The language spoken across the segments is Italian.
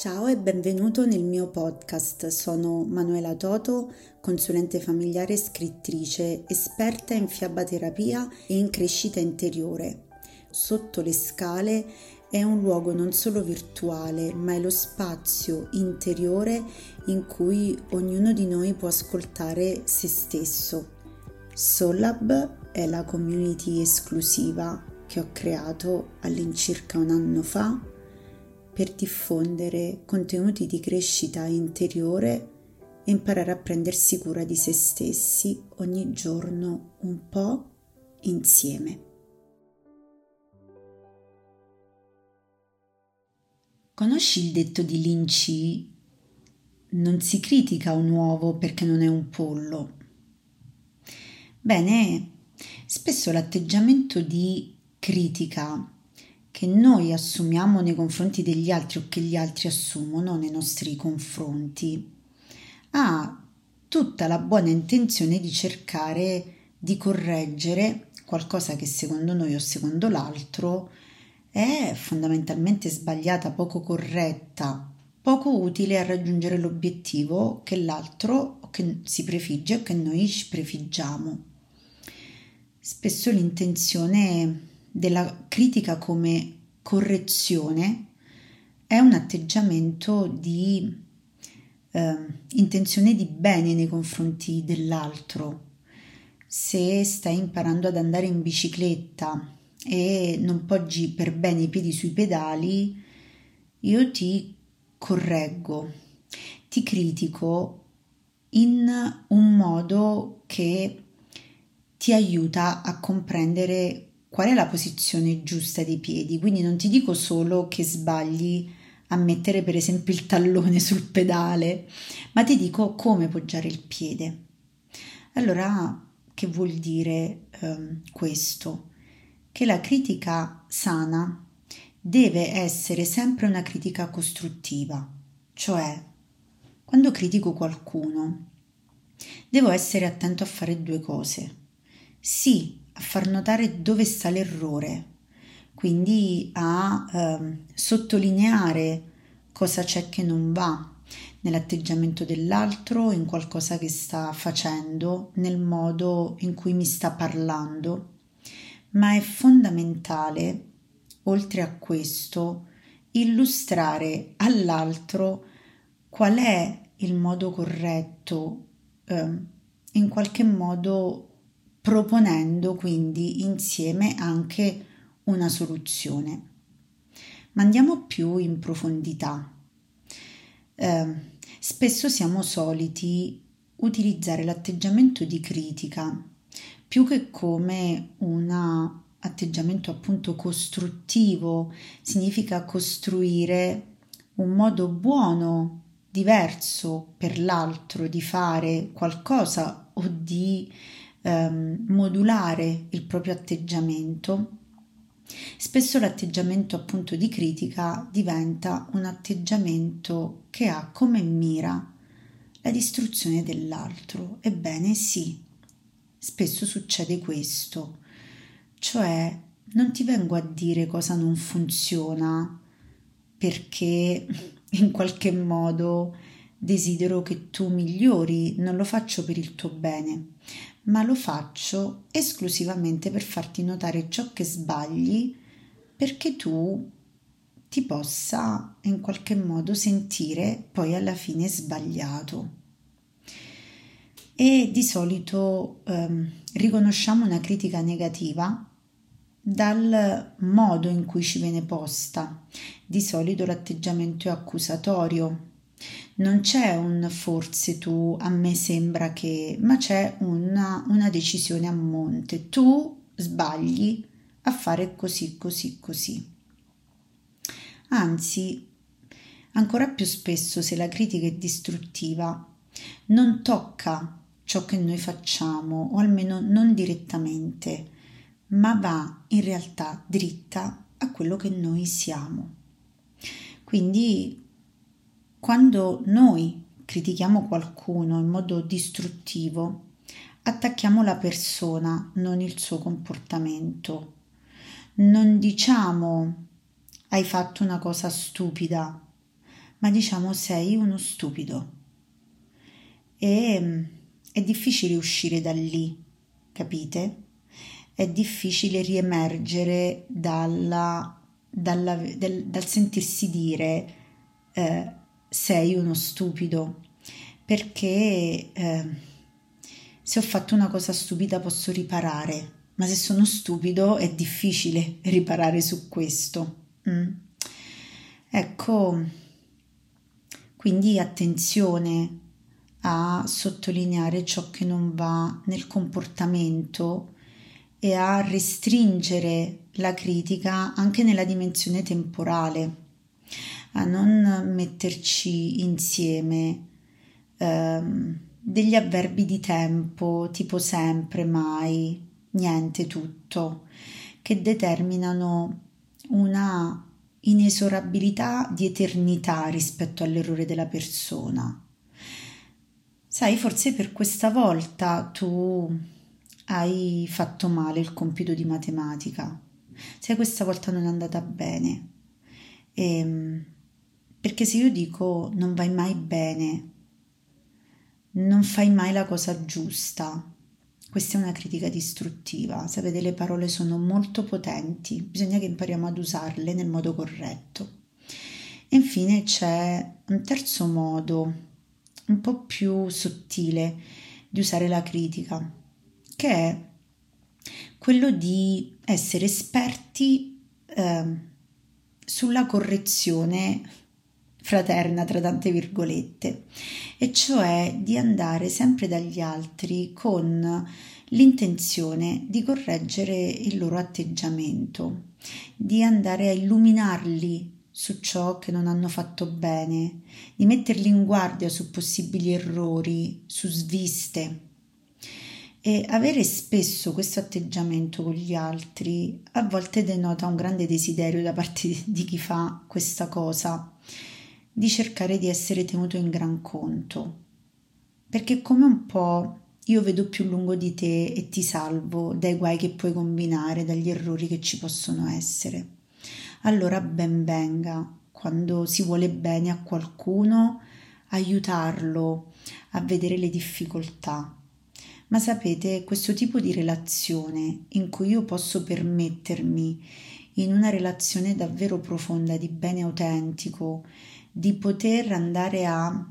Ciao e benvenuto nel mio podcast. Sono Manuela Toto, consulente familiare e scrittrice, esperta in fiabaterapia e in crescita interiore. Sotto le scale è un luogo non solo virtuale, ma è lo spazio interiore in cui ognuno di noi può ascoltare se stesso. Solab è la community esclusiva che ho creato all'incirca un anno fa per diffondere contenuti di crescita interiore e imparare a prendersi cura di se stessi ogni giorno un po' insieme. Conosci il detto di Linci? Non si critica un uovo perché non è un pollo. Bene, spesso l'atteggiamento di critica che noi assumiamo nei confronti degli altri o che gli altri assumono nei nostri confronti ha tutta la buona intenzione di cercare di correggere qualcosa che secondo noi o secondo l'altro è fondamentalmente sbagliata, poco corretta, poco utile a raggiungere l'obiettivo che l'altro che si prefigge o che noi ci prefiggiamo. Spesso l'intenzione della critica come correzione è un atteggiamento di eh, intenzione di bene nei confronti dell'altro. Se stai imparando ad andare in bicicletta e non poggi per bene i piedi sui pedali, io ti correggo, ti critico in un modo che ti aiuta a comprendere qual è la posizione giusta dei piedi. Quindi non ti dico solo che sbagli a mettere per esempio il tallone sul pedale, ma ti dico come poggiare il piede. Allora, che vuol dire um, questo? Che la critica sana deve essere sempre una critica costruttiva, cioè quando critico qualcuno devo essere attento a fare due cose. Sì, a far notare dove sta l'errore, quindi a eh, sottolineare cosa c'è che non va nell'atteggiamento dell'altro, in qualcosa che sta facendo, nel modo in cui mi sta parlando, ma è fondamentale, oltre a questo, illustrare all'altro qual è il modo corretto, eh, in qualche modo proponendo quindi insieme anche una soluzione. Ma andiamo più in profondità. Eh, spesso siamo soliti utilizzare l'atteggiamento di critica più che come un atteggiamento appunto costruttivo, significa costruire un modo buono, diverso per l'altro di fare qualcosa o di ehm, modulare il proprio atteggiamento, spesso l'atteggiamento appunto di critica diventa un atteggiamento che ha come mira la distruzione dell'altro. Ebbene sì, spesso succede questo, cioè non ti vengo a dire cosa non funziona perché in qualche modo desidero che tu migliori, non lo faccio per il tuo bene, ma lo faccio esclusivamente per farti notare ciò che sbagli perché tu ti possa in qualche modo sentire poi alla fine sbagliato. E di solito ehm, riconosciamo una critica negativa dal modo in cui ci viene posta. Di solito l'atteggiamento è accusatorio, non c'è un forse tu, a me sembra che, ma c'è una, una decisione a monte. Tu sbagli a fare così, così, così. Anzi, ancora più spesso se la critica è distruttiva, non tocca ciò che noi facciamo, o almeno non direttamente, ma va in realtà dritta a quello che noi siamo. Quindi quando noi critichiamo qualcuno in modo distruttivo, attacchiamo la persona, non il suo comportamento. Non diciamo hai fatto una cosa stupida, ma diciamo sei uno stupido. E mm, è difficile uscire da lì, capite? È difficile riemergere dalla, dalla, del, dal sentirsi dire eh, sei uno stupido, perché eh, se ho fatto una cosa stupida posso riparare, ma se sono stupido è difficile riparare su questo. Mm. Ecco, quindi attenzione a sottolineare ciò che non va nel comportamento e a restringere la critica anche nella dimensione temporale, a non metterci insieme ehm, degli avverbi di tempo tipo sempre, mai, niente, tutto, che determinano una inesorabilità di eternità rispetto all'errore della persona. Sai, forse per questa volta tu hai fatto male il compito di matematica, se questa volta non è andata bene. E, ehm, perché se io dico non vai mai bene, non fai mai la cosa giusta, questa è una critica distruttiva. Sapete, le parole sono molto potenti, bisogna che impariamo ad usarle nel modo corretto. E infine c'è un terzo modo, un po' più sottile, di usare la critica, che è quello di essere esperti eh, sulla correzione fraterna tra tante virgolette, e cioè di andare sempre dagli altri con l'intenzione di correggere il loro atteggiamento, di andare a illuminarli su ciò che non hanno fatto bene, di metterli in guardia su possibili errori, su sviste. E avere spesso questo atteggiamento con gli altri a volte denota un grande desiderio da parte di chi fa questa cosa di cercare di essere tenuto in gran conto, perché come un po' io vedo più lungo di te e ti salvo dai guai che puoi combinare, dagli errori che ci possono essere. Allora ben venga, quando si vuole bene a qualcuno, aiutarlo a vedere le difficoltà. Ma sapete, questo tipo di relazione in cui io posso permettermi in una relazione davvero profonda di bene autentico di poter andare a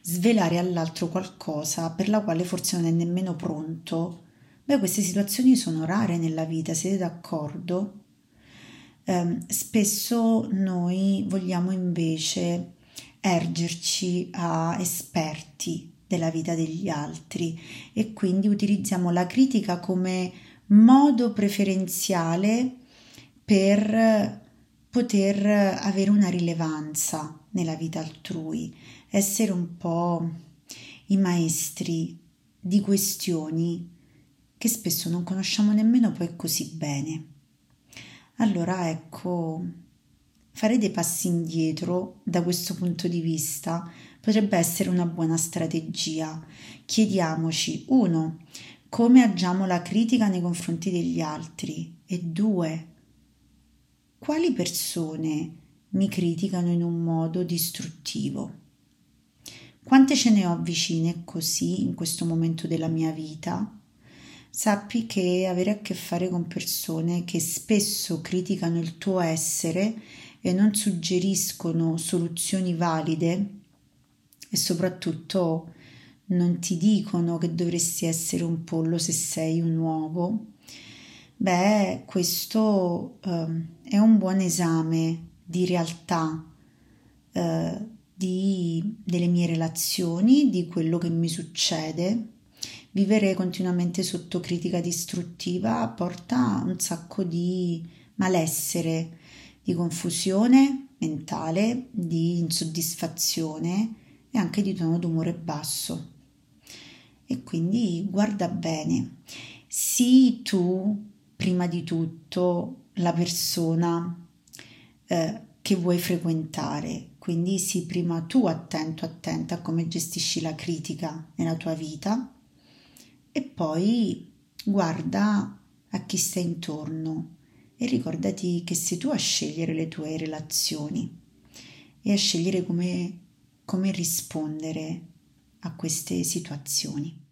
svelare all'altro qualcosa per la quale forse non è nemmeno pronto, beh, queste situazioni sono rare nella vita, siete d'accordo? Eh, spesso noi vogliamo invece ergerci a esperti della vita degli altri e quindi utilizziamo la critica come modo preferenziale per poter avere una rilevanza nella vita altrui, essere un po' i maestri di questioni che spesso non conosciamo nemmeno poi così bene. Allora ecco, fare dei passi indietro da questo punto di vista potrebbe essere una buona strategia. Chiediamoci, uno, come agiamo la critica nei confronti degli altri e due, quali persone mi criticano in un modo distruttivo? Quante ce ne ho vicine così in questo momento della mia vita? Sappi che avere a che fare con persone che spesso criticano il tuo essere e non suggeriscono soluzioni valide e soprattutto non ti dicono che dovresti essere un pollo se sei un uovo, Beh, questo eh, è un buon esame di realtà eh, di, delle mie relazioni, di quello che mi succede. Vivere continuamente sotto critica distruttiva porta un sacco di malessere, di confusione mentale, di insoddisfazione e anche di tono d'umore basso. E quindi guarda bene, sii tu prima di tutto la persona eh, che vuoi frequentare. Quindi sii prima tu attento, attenta a come gestisci la critica nella tua vita e poi guarda a chi sta intorno e ricordati che sei tu a scegliere le tue relazioni e a scegliere come, come rispondere a queste situazioni.